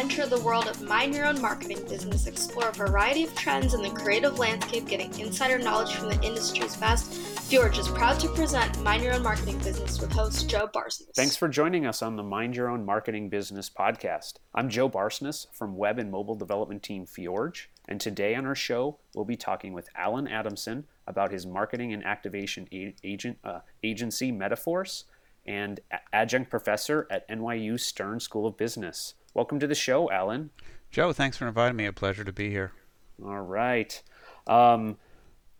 enter the world of mind your own marketing business, explore a variety of trends in the creative landscape, getting insider knowledge from the industry's best. Fjorge is proud to present Mind Your Own Marketing Business with host Joe Barsness. Thanks for joining us on the Mind Your Own Marketing Business podcast. I'm Joe Barsness from web and mobile development team Fjorge, and today on our show, we'll be talking with Alan Adamson about his marketing and activation agent, uh, agency Metaforce and adjunct professor at NYU Stern School of Business. Welcome to the show, Alan. Joe, thanks for inviting me. A pleasure to be here. All right. Um,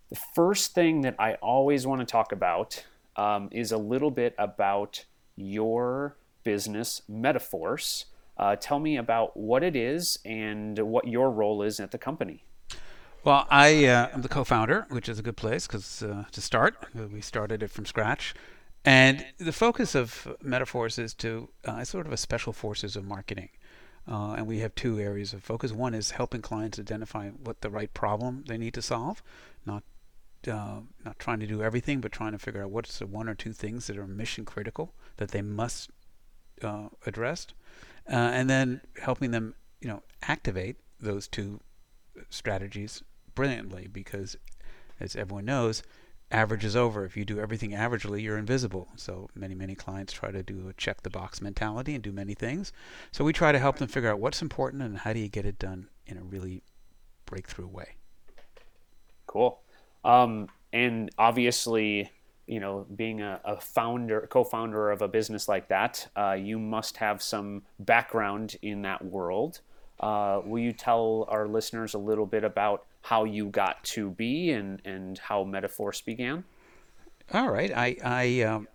the first thing that I always want to talk about um, is a little bit about your business, Metaforce. Uh, tell me about what it is and what your role is at the company. Well, I uh, am the co-founder, which is a good place because uh, to start, we started it from scratch. And the focus of Metaforce is to uh, sort of a special forces of marketing. Uh, and we have two areas of focus. One is helping clients identify what the right problem they need to solve, not uh, not trying to do everything, but trying to figure out what's the one or two things that are mission critical that they must uh, address, uh, and then helping them, you know, activate those two strategies brilliantly. Because, as everyone knows, average is over. If you do everything averagely, you're invisible. So many, many clients try to do a check the box mentality and do many things. So we try to help them figure out what's important and how do you get it done in a really breakthrough way. Cool. Um, and obviously, you know, being a, a, founder, co-founder of a business like that, uh, you must have some background in that world. Uh, will you tell our listeners a little bit about how you got to be and, and how Metaforce began? All right. I, I, um,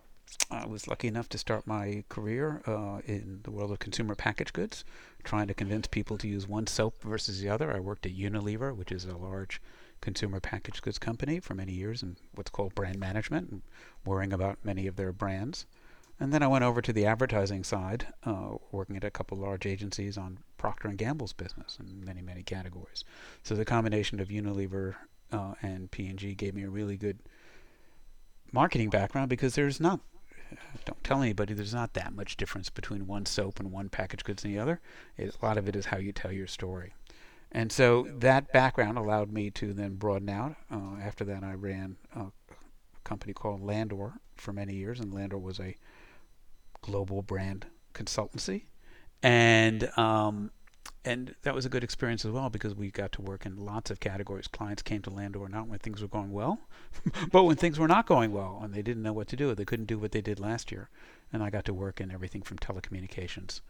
I was lucky enough to start my career uh, in the world of consumer packaged goods, trying to convince people to use one soap versus the other. I worked at Unilever, which is a large consumer packaged goods company for many years in what's called brand management and worrying about many of their brands. And then I went over to the advertising side, uh, working at a couple large agencies on Procter and Gamble's business in many, many categories. So the combination of Unilever uh, and P&G gave me a really good marketing background because there's not, don't tell anybody, there's not that much difference between one soap and one packaged goods and the other. It, a lot of it is how you tell your story. And so that background allowed me to then broaden out. Uh, after that, I ran a company called Landor for many years, and Landor was a global brand consultancy, and um, and that was a good experience as well because we got to work in lots of categories. Clients came to Landor not when things were going well, but when things were not going well and they didn't know what to do. They couldn't do what they did last year, and I got to work in everything from telecommunications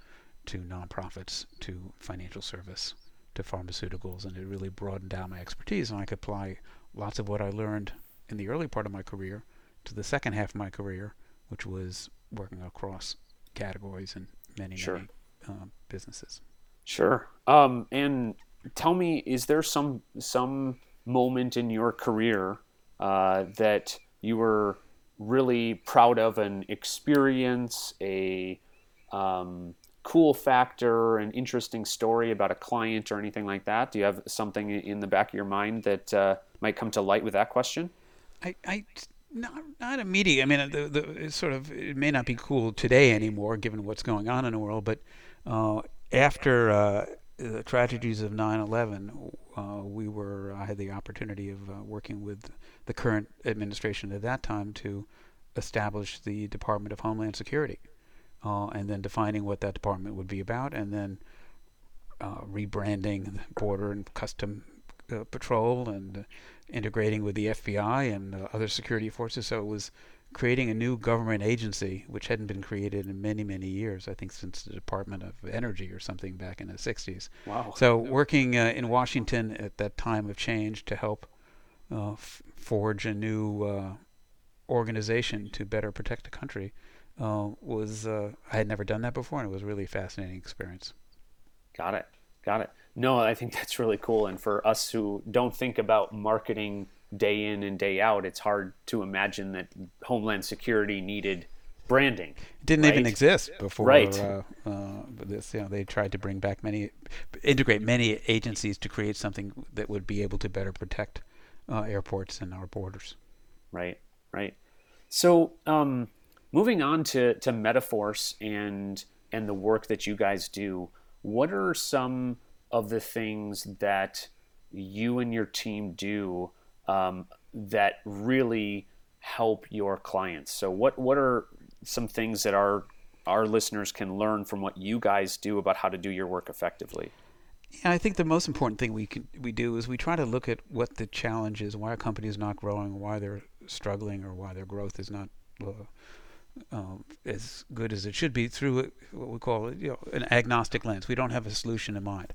to nonprofits to financial service to pharmaceuticals, and it really broadened out my expertise, and I could apply lots of what I learned in the early part of my career to the second half of my career, which was working across categories and many sure. many uh, businesses. Sure. Um, and tell me, is there some some moment in your career uh, that you were really proud of an experience, a um, cool factor, an interesting story about a client or anything like that? Do you have something in the back of your mind that uh, might come to light with that question? I, I not not immediate. I mean, the the sort of it may not be cool today anymore, given what's going on in the world. But uh, after uh, the tragedies of 9/11, uh, we were I had the opportunity of uh, working with the current administration at that time to establish the Department of Homeland Security, uh, and then defining what that department would be about, and then uh, rebranding Border and Custom Patrol and integrating with the FBI and uh, other security forces. So it was creating a new government agency which hadn't been created in many many years i think since the department of energy or something back in the 60s wow. So working uh, in washington at that time of change to help uh, f- forge a new uh, organization to better protect the country uh, was uh, i had never done that before and it was a really a fascinating experience. Got it. Got it no, I think that's really cool. And for us who don't think about marketing day in and day out, it's hard to imagine that Homeland Security needed branding. It didn't right? even exist before. Right. Uh, uh, this, you know, they tried to bring back many, integrate many agencies to create something that would be able to better protect uh, airports and our borders. Right. Right. So, um, moving on to to Metaforce and and the work that you guys do what are some of the things that you and your team do um, that really help your clients? So, what what are some things that our our listeners can learn from what you guys do about how to do your work effectively? Yeah, I think the most important thing we can we do is we try to look at what the challenge is, why a company is not growing, why they're struggling, or why their growth is not uh, um, as good as it should be through what we call you know, an agnostic lens. We don't have a solution in mind.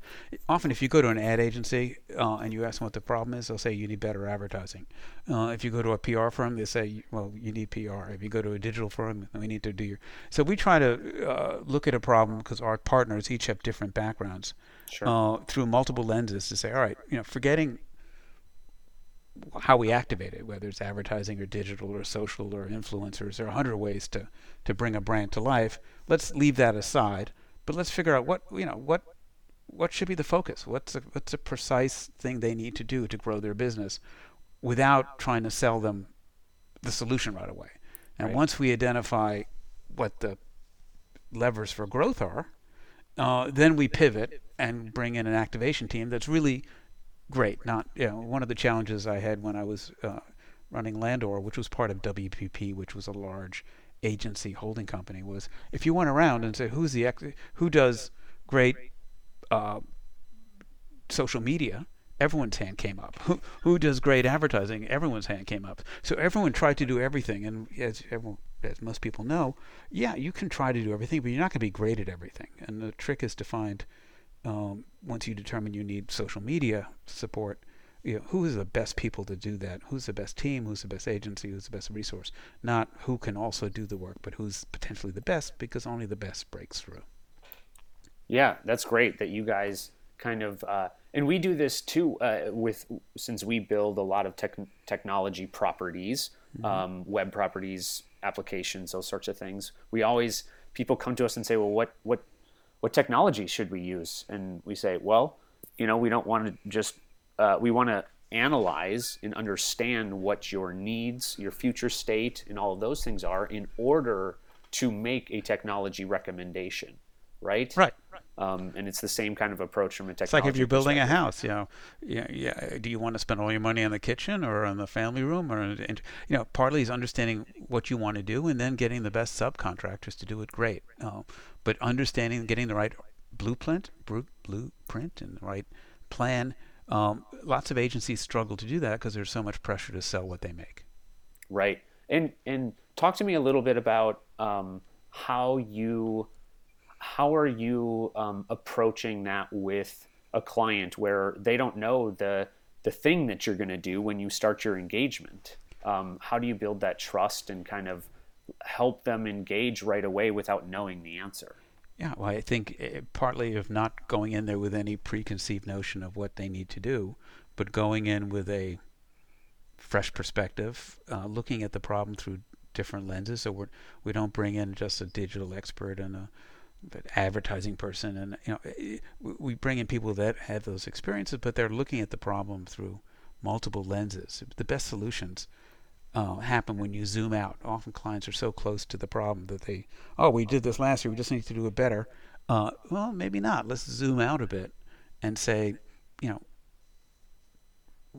Often, if you go to an ad agency uh, and you ask them what the problem is, they'll say you need better advertising. Uh, if you go to a PR firm, they say, well, you need PR. If you go to a digital firm, we need to do your. So we try to uh, look at a problem because our partners each have different backgrounds. Sure. Uh, through multiple lenses to say, all right, you know, forgetting how we activate it, whether it's advertising or digital or social or influencers. There are a hundred ways to, to bring a brand to life. Let's leave that aside, but let's figure out what you know what what should be the focus. What's a, what's a precise thing they need to do to grow their business, without trying to sell them the solution right away. And right. once we identify what the levers for growth are, uh, then we pivot and bring in an activation team that's really great. Not you know one of the challenges I had when I was uh, running Landor, which was part of WPP, which was a large agency holding company, was if you went around and said who's the ex- who does great uh, social media, everyone's hand came up. Who who does great advertising? Everyone's hand came up. So everyone tried to do everything, and as everyone, as most people know, yeah, you can try to do everything, but you're not going to be great at everything. And the trick is to find um, once you determine you need social media support, you know, who is the best people to do that? Who's the best team? Who's the best agency? Who's the best resource? Not who can also do the work, but who's potentially the best because only the best breaks through. Yeah, that's great that you guys kind of, uh, and we do this too uh, with since we build a lot of tech, technology properties, mm-hmm. um, web properties, applications, those sorts of things. We always people come to us and say, well, what what what technology should we use? And we say, well, you know, we don't want to just, uh, we want to analyze and understand what your needs, your future state, and all of those things are in order to make a technology recommendation, right? Right. Um, and it's the same kind of approach from a technology. It's like if you're building a house, you know, yeah, yeah. Do you want to spend all your money on the kitchen or on the family room, or you know, partly is understanding what you want to do and then getting the best subcontractors to do it great. Uh, but understanding, getting the right blueprint, blueprint, and the right plan. Um, lots of agencies struggle to do that because there's so much pressure to sell what they make. Right, and and talk to me a little bit about um, how you how are you um, approaching that with a client where they don't know the the thing that you're going to do when you start your engagement? Um, how do you build that trust and kind of help them engage right away without knowing the answer? Yeah, well, I think eh, partly of not going in there with any preconceived notion of what they need to do, but going in with a fresh perspective, uh, looking at the problem through different lenses. So we're, we don't bring in just a digital expert and a advertising person, and you know, eh, we bring in people that have those experiences, but they're looking at the problem through multiple lenses. The best solutions uh, happen when you zoom out. Often clients are so close to the problem that they, oh, we did this last year, we just need to do it better. Uh, well, maybe not. Let's zoom out a bit and say, you know,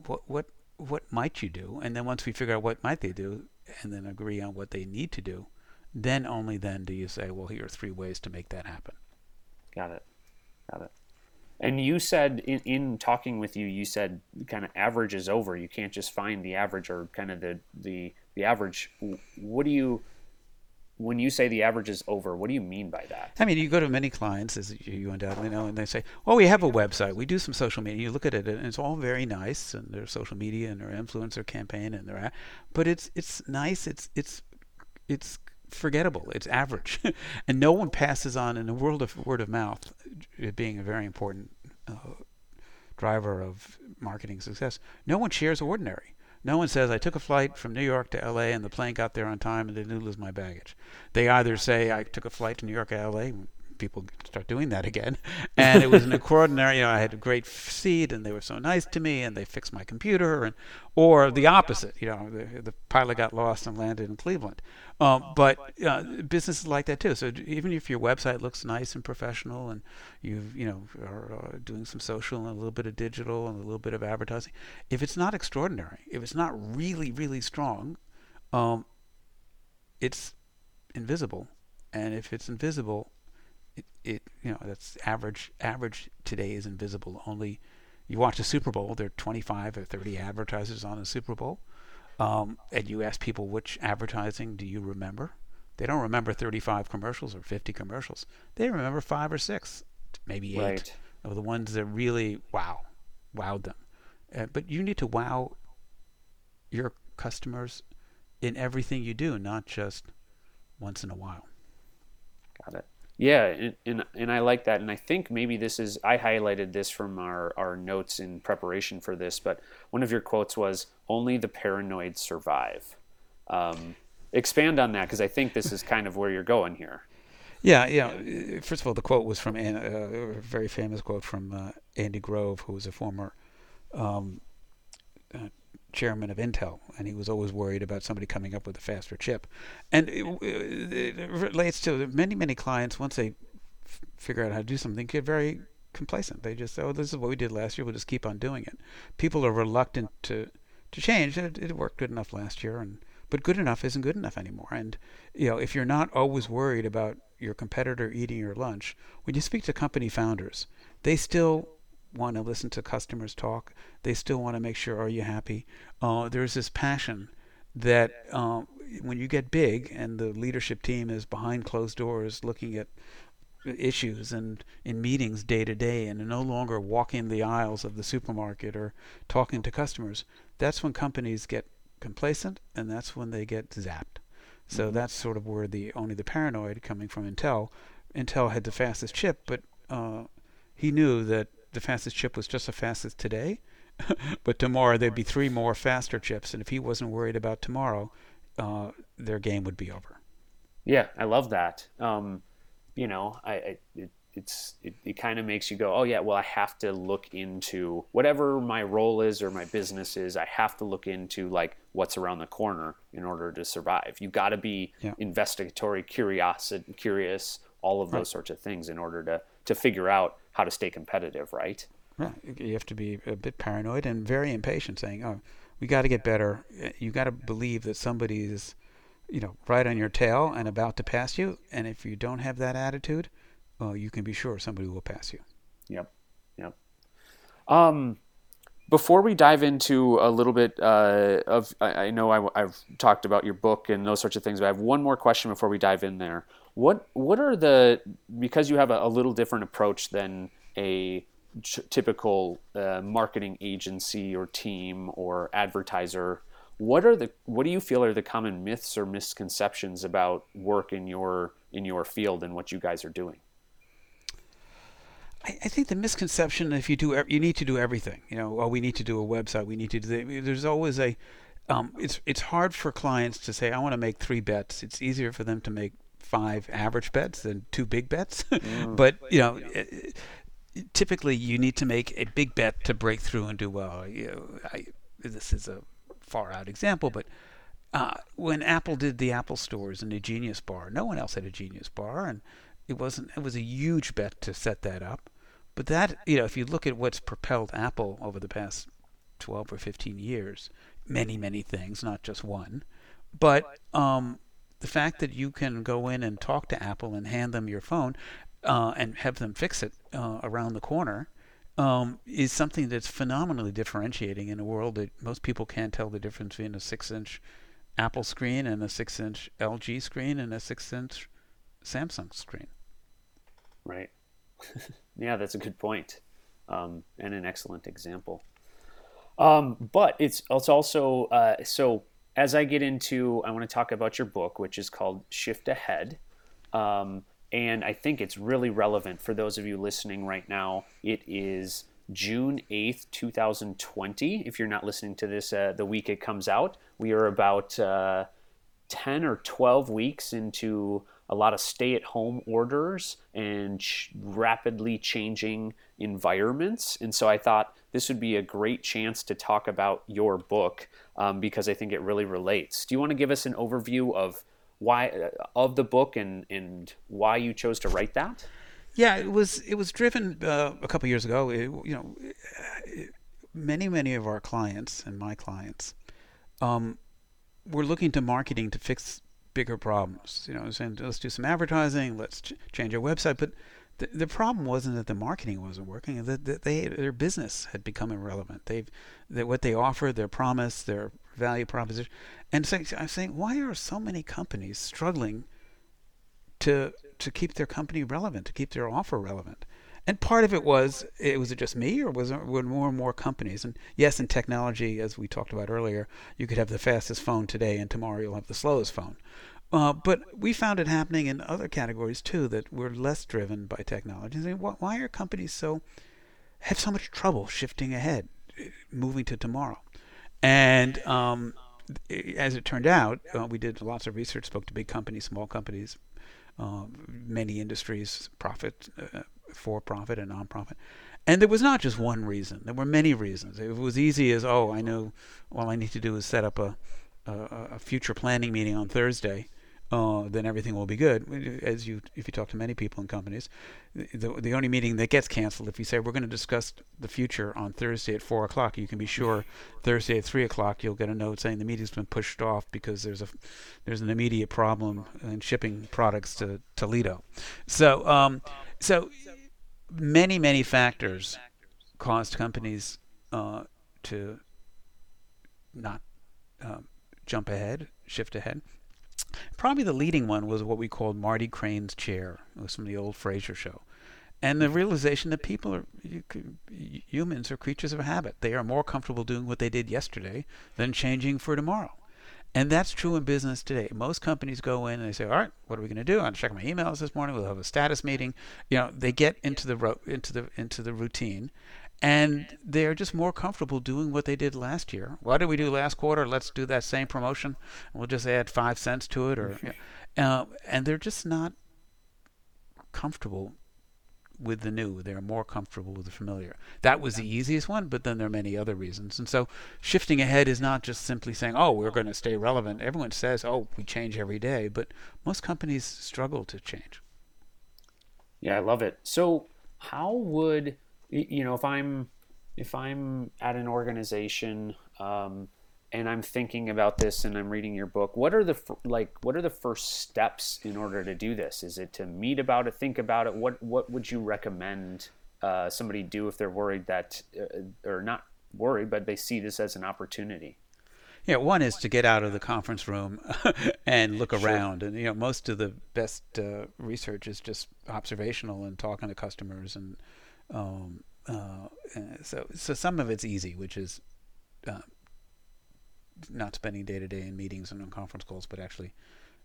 what what what might you do? And then once we figure out what might they do, and then agree on what they need to do, then only then do you say, well, here are three ways to make that happen. Got it. Got it. And you said in, in talking with you, you said kind of average is over. You can't just find the average or kind of the the the average. What do you when you say the average is over, what do you mean by that? I mean, you go to many clients, as you undoubtedly know, and they say, "Oh, we have a website. We do some social media." You look at it, and it's all very nice, and their social media and their influencer campaign, and their, but it's it's nice. It's it's it's forgettable. It's average, and no one passes on in a world of word of mouth, it being a very important uh, driver of marketing success. No one shares ordinary. No one says I took a flight from New York to L.A. and the plane got there on time and didn't lose my baggage. They either say I took a flight to New York to L.A. people start doing that again. And it was an extraordinary. You know, I had a great seat, and they were so nice to me, and they fixed my computer, and or the opposite. You know, the, the pilot got lost and landed in Cleveland. Um, but uh, businesses like that too. So even if your website looks nice and professional, and you you know are uh, doing some social and a little bit of digital and a little bit of advertising, if it's not extraordinary, if it's not really really strong, um, it's invisible. And if it's invisible, it, you know that's average. Average today is invisible. Only you watch the Super Bowl. There are 25 or 30 advertisers on the Super Bowl, um, and you ask people which advertising do you remember. They don't remember 35 commercials or 50 commercials. They remember five or six, maybe eight Right. of the ones that really wow, wowed them. Uh, but you need to wow your customers in everything you do, not just once in a while. Yeah, and, and and I like that, and I think maybe this is I highlighted this from our our notes in preparation for this, but one of your quotes was "Only the paranoid survive." Um, expand on that because I think this is kind of where you're going here. Yeah, yeah. First of all, the quote was from An- uh, a very famous quote from uh, Andy Grove, who was a former um, uh, chairman of Intel, and he was always worried about somebody coming up with a faster chip. And it, it relates to many, many clients once they f- figure out how to do something get very complacent. They just say, "Oh, this is what we did last year. We'll just keep on doing it." People are reluctant to to change. It, it worked good enough last year, and but good enough isn't good enough anymore. And you know, if you're not always worried about your competitor eating your lunch, when you speak to company founders, they still want to listen to customers talk. They still want to make sure, are you happy? Uh, there's this passion that um, when you get big and the leadership team is behind closed doors looking at issues and in meetings day to day and no longer walking the aisles of the supermarket or talking to customers, that's when companies get complacent and that's when they get zapped. So Mhm. that's sort of where the only the paranoid coming from Intel. Intel had the fastest chip, but uh, he knew that the fastest chip was just the fastest today. but tomorrow there'd be three more faster chips, and if he wasn't worried about tomorrow, uh, their game would be over. Yeah, I love that. Um, you know, I, I it, it's it, it kind of makes you go, oh yeah, well I have to look into whatever my role is or my business is. I have to look into like what's around the corner in order to survive. You got to be Yeah. investigatory, curious, curious, all of those Right. sorts of things in order to to figure out how to stay competitive, right? Right. You have to be a bit paranoid and very impatient, saying, "Oh, we got to get better." You got to believe that somebody is, you know, right on your tail and about to pass you. And if you don't have that attitude, well, you can be sure somebody will pass you. Yep. Yep. Um, before we dive into a little bit uh, of, I, I know I, have talked about your book and those sorts of things, but I have one more question before we dive in there. What What are the because you have a, a little different approach than a ch- typical uh, marketing agency or team or advertiser? What are the What do you feel are the common myths or misconceptions about work in your in your field and what you guys are doing? I, think the misconception if you do you need to do everything. You know, oh, we need to do a website. We need to do. The, there's always a. Um, it's it's hard for clients to say I want to make three bets. It's easier for them to make five average bets and two big bets. but you know. It, typically, you need to make a big bet to break through and do well. You know, I, this is a far out example, but uh, when Apple did the Apple stores and the Genius Bar, no one else had a Genius Bar, and it wasn't. It was a huge bet to set that up. But that, you know, if you look at what's propelled Apple over the past 12 or 15 years, many, many things, not just one. But um, the fact that you can go in and talk to Apple and hand them your phone uh, and have them fix it uh, around the corner um, is something that's phenomenally differentiating in a world that most people can't tell the difference between a six-inch Apple screen and a six-inch LG screen and a six-inch Samsung screen. Right. yeah, that's a good point, um, and an excellent example. Um, but it's it's also uh, so as I get into, I want to talk about your book, which is called Shift Ahead. Um, and I think it's really relevant for those of you listening right now. It is June 8th, 2020. If you're not listening to this uh, the week it comes out, we are about uh, 10 or 12 weeks into a lot of stay at home orders and ch- rapidly changing environments. And so I thought this would be a great chance to talk about your book um, because I think it really relates. Do you want to give us an overview of why uh, of the book and and why you chose to write that? Yeah, it was it was driven uh, a couple years ago. It, you know, many many of our clients and my clients um, were looking to marketing to fix bigger problems. You know, saying let's do some advertising, let's ch- change our website, but the, the problem wasn't that the marketing wasn't working; that, that they their business had become irrelevant. They've that what they offer, their promise, their value proposition, and so I'm saying, why are so many companies struggling to to keep their company relevant, to keep their offer relevant? And part of it was, it was it just me, or was it were more and more companies? And yes, in technology, as we talked about earlier, you could have the fastest phone today, and tomorrow you'll have the slowest phone. Uh, but we found it happening in other categories too that were less driven by technology. I mean, why are companies so have so much trouble shifting ahead, moving to tomorrow? And um, as it turned out, uh, we did lots of research, spoke to big companies, small companies, uh, many industries, profit, uh, for profit and non-profit. And there was not just one reason. There were many reasons. It was easy as, oh, I know all I need to do is set up a, a, a future planning meeting on Thursday. Uh, then everything will be good. As you, if you talk to many people in companies, the the only meeting that gets canceled if you say we're going to discuss the future on Thursday at four o'clock, you can be sure Thursday at three o'clock you'll get a note saying the meeting's been pushed off because there's a there's an immediate problem in shipping products to Toledo. So um, so many, many factors caused companies uh, to not um, jump ahead, shift ahead. Probably the leading one was what we called Marty Crane's chair. It was from the old Frasier show. And the realization that people are humans are creatures of habit. They are more comfortable doing what they did yesterday than changing for tomorrow. And that's true in business today. Most companies go in and they say, "All right, what are we going to do? I'm checking my emails this morning. We'll have a status meeting." You know, they get into the ro- into the into the routine, and they're just more comfortable doing what they did last year. What did we do last quarter? Let's do that same promotion. We'll just add five cents to it, or uh, and they're just not comfortable with the new. They're more comfortable with the familiar. That was the easiest one, but then there are many other reasons. And so shifting ahead is not just simply saying, oh, we're going to stay relevant. Everyone says, oh, we change every day, but most companies struggle to change. Yeah, I love it. So how would you know if I'm if I'm at an organization um, and I'm thinking about this and I'm reading your book, what are the like what are the first steps in order to do this? Is it to meet about it, think about it? What what would you recommend uh, somebody do if they're worried that uh, or not worried, but they see this as an opportunity? Yeah, one is to get out of the conference room and look sure. around, and you know most of the best uh, research is just observational and talking to customers, and um, uh, so so some of it's easy, which is uh, not spending day to day in meetings and on conference calls, but actually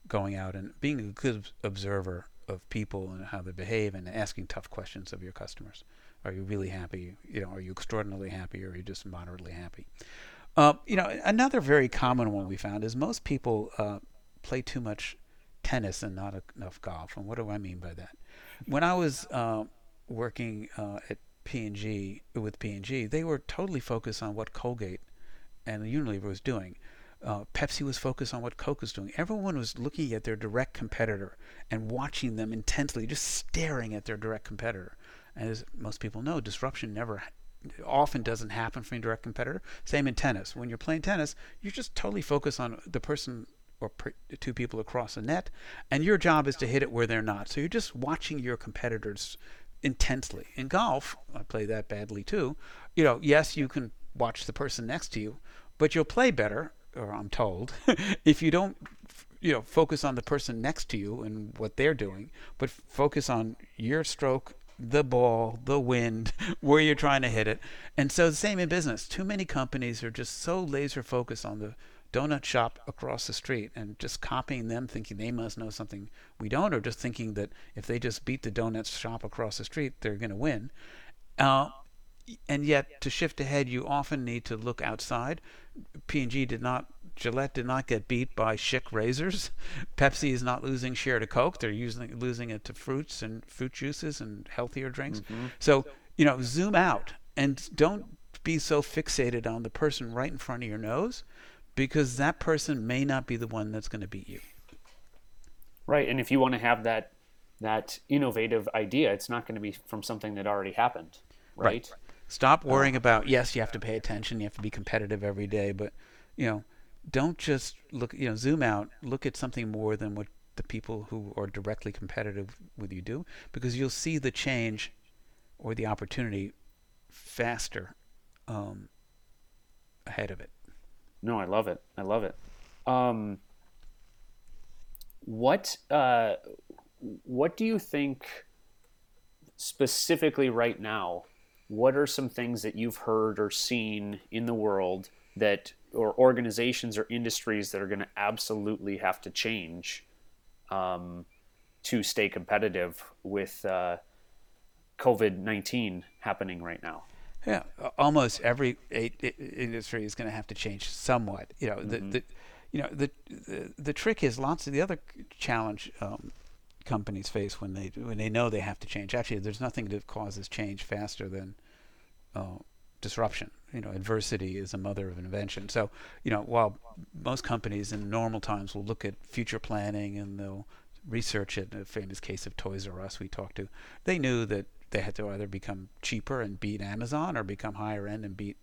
going out and being a good observer of people and how they behave and asking tough questions of your customers. Are you really happy? You know, are you extraordinarily happy or are you just moderately happy? Uh, you know, another very common one we found is most people uh, play too much tennis and not enough golf. And what do I mean by that? When I was uh, working uh, at P&G with P&G, they were totally focused on what Colgate and Unilever was doing. Uh, Pepsi was focused on what Coke was doing. Everyone was looking at their direct competitor and watching them intently, just staring at their direct competitor. As most people know, disruption never often doesn't happen from a direct competitor. Same in tennis. When you're playing tennis, you're just totally focused on the person or two people across the net, and your job is to hit it where they're not. So you're just watching your competitors intensely. In golf, I play that badly too. You know, yes, you can watch the person next to you, but you'll play better, or I'm told, if you don't you know focus on the person next to you and what they're doing, but focus on your stroke, the ball, the wind, where you're trying to hit it. And so the same in business. Too many companies are just so laser focused on the donut shop across the street and just copying them, thinking they must know something we don't, or just thinking that if they just beat the donut shop across the street, they're going to win. Uh, and yet, to shift ahead, you often need to look outside. P&G did not Gillette did not get beat by Schick razors. Pepsi is not losing share to Coke. They're using losing it to fruits and fruit juices and healthier drinks. Mm-hmm. So you know, zoom out and don't be so fixated on the person right in front of your nose, because that person may not be the one that's going to beat you. Right, and if you want to have that that innovative idea, it's not going to be from something that already happened, right? right. Stop worrying uh, about yes, you have to pay attention, you have to be competitive every day, but you know, don't just look, you know, zoom out, look at something more than what the people who are directly competitive with you do because you'll see the change or the opportunity faster um, ahead of it. No, I love it. I love it. Um, what uh, what do you think specifically right now what are some things that you've heard or seen in the world that or organizations or industries that are going to absolutely have to change um, to stay competitive with uh, COVID nineteen happening right now? Yeah, almost every industry is going to have to change somewhat. You know, mm-hmm. the, the you know the, the, the trick is lots of the other challenge um, companies face when they when they know they have to change. Actually, there's nothing that causes change faster than uh, disruption. You know, adversity is a mother of invention. So, you know, while most companies in normal times will look at future planning and they'll research it, a famous case of Toys R Us we talked to, they knew that they had to either become cheaper and beat Amazon or become higher end and beat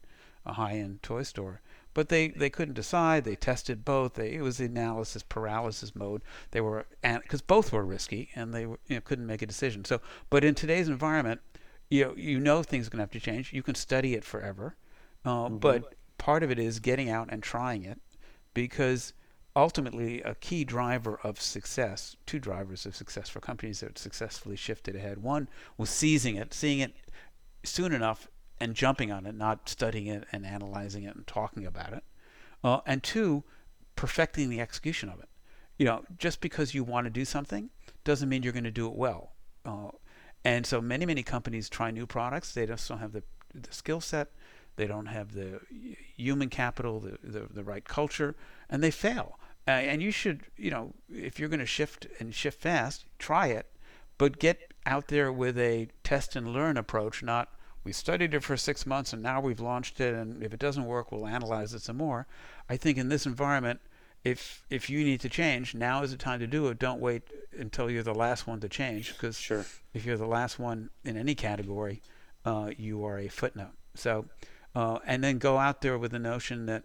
a high end toy store but they, they couldn't decide. They tested both. They, it was the analysis paralysis mode. They were because both were risky and they were, you know, couldn't make a decision. So, but in today's environment, you know, you know things are going to have to change. You can study it forever, uh, mm-hmm. but part of it is getting out and trying it, because ultimately a key driver of success, two drivers of success for companies that successfully shifted ahead. One was seizing it, seeing it soon enough and jumping on it, not studying it and analyzing it and talking about it. Uh, and two, perfecting the execution of it. You know, just because you want to do something doesn't mean you're going to do it well. Uh, and so many, many companies try new products. They just don't have the, the skill set. They don't have the human capital, the, the, the right culture, and they fail. Uh, and you should, you know, if you're going to shift and shift fast, try it, but get out there with a test and learn approach, not we studied it for six months and now we've launched it and if it doesn't work we'll analyze it some more. I think in this environment if if you need to change now is the time to do it. Don't wait until you're the last one to change because sure. if you're the last one in any category uh, you are a footnote. So uh, and then go out there with the notion that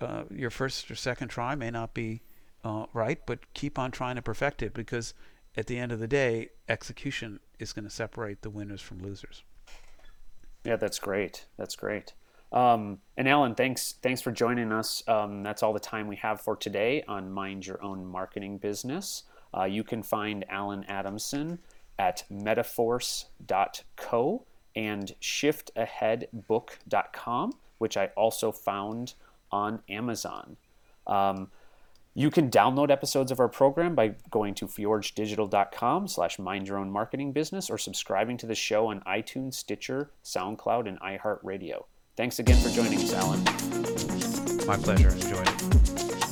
uh, your first or second try may not be uh, right but keep on trying to perfect it because at the end of the day execution is going to separate the winners from losers yeah, that's great. That's great. Um, and Alan, thanks thanks for joining us. Um, that's all the time we have for today on Mind Your Own Marketing Business. Uh, you can find Alan Adamson at metaforce.co and shiftaheadbook.com, which I also found on Amazon. Um, you can download episodes of our program by going to fjorgedigital.com slash mind your own marketing business or subscribing to the show on iTunes, Stitcher, SoundCloud, and iHeartRadio. Thanks again for joining us, Alan. My pleasure. Enjoyed it.